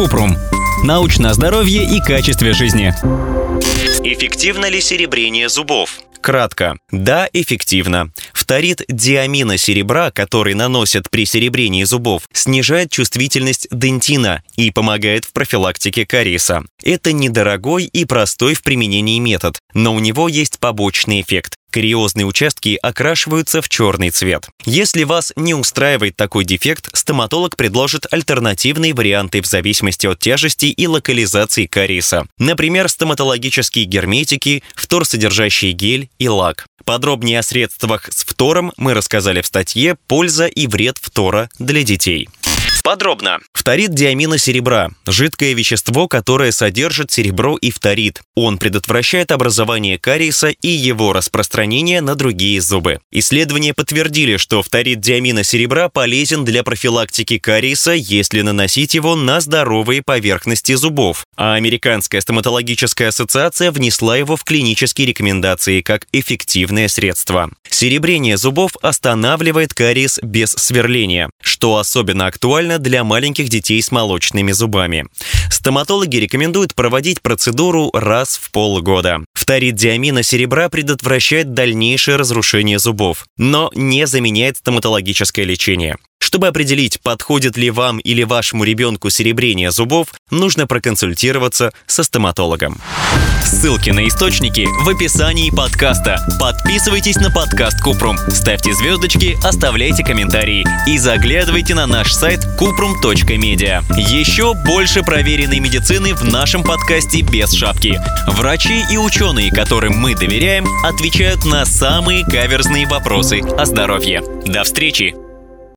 Купрум. Научное здоровье и качестве жизни. Эффективно ли серебрение зубов? Кратко. Да, эффективно. Фторид диамина серебра, который наносят при серебрении зубов, снижает чувствительность дентина и помогает в профилактике кариеса. Это недорогой и простой в применении метод, но у него есть побочный эффект. Кариозные участки окрашиваются в черный цвет. Если вас не устраивает такой дефект, стоматолог предложит альтернативные варианты в зависимости от тяжести и локализации кариеса. Например, стоматологические герметики, фторсодержащий гель и лак. Подробнее о средствах с фтором мы рассказали в статье «Польза и вред фтора для детей». Подробно. Фторид диамина серебра – жидкое вещество, которое содержит серебро и фторид. Он предотвращает образование кариеса и его распространение на другие зубы. Исследования подтвердили, что фторид диамина серебра полезен для профилактики кариеса, если наносить его на здоровые поверхности зубов. А Американская стоматологическая ассоциация внесла его в клинические рекомендации как эффективное средство. Серебрение зубов останавливает кариес без сверления, что особенно актуально актуально для маленьких детей с молочными зубами. Стоматологи рекомендуют проводить процедуру раз в полгода. Фторид диамина серебра предотвращает дальнейшее разрушение зубов, но не заменяет стоматологическое лечение. Чтобы определить, подходит ли вам или вашему ребенку серебрение зубов, нужно проконсультироваться со стоматологом. Ссылки на источники в описании подкаста. Подписывайтесь на подкаст Купрум, ставьте звездочки, оставляйте комментарии и заглядывайте на наш сайт kuprum.media. Еще больше проверенной медицины в нашем подкасте без шапки. Врачи и ученые, которым мы доверяем, отвечают на самые каверзные вопросы о здоровье. До встречи!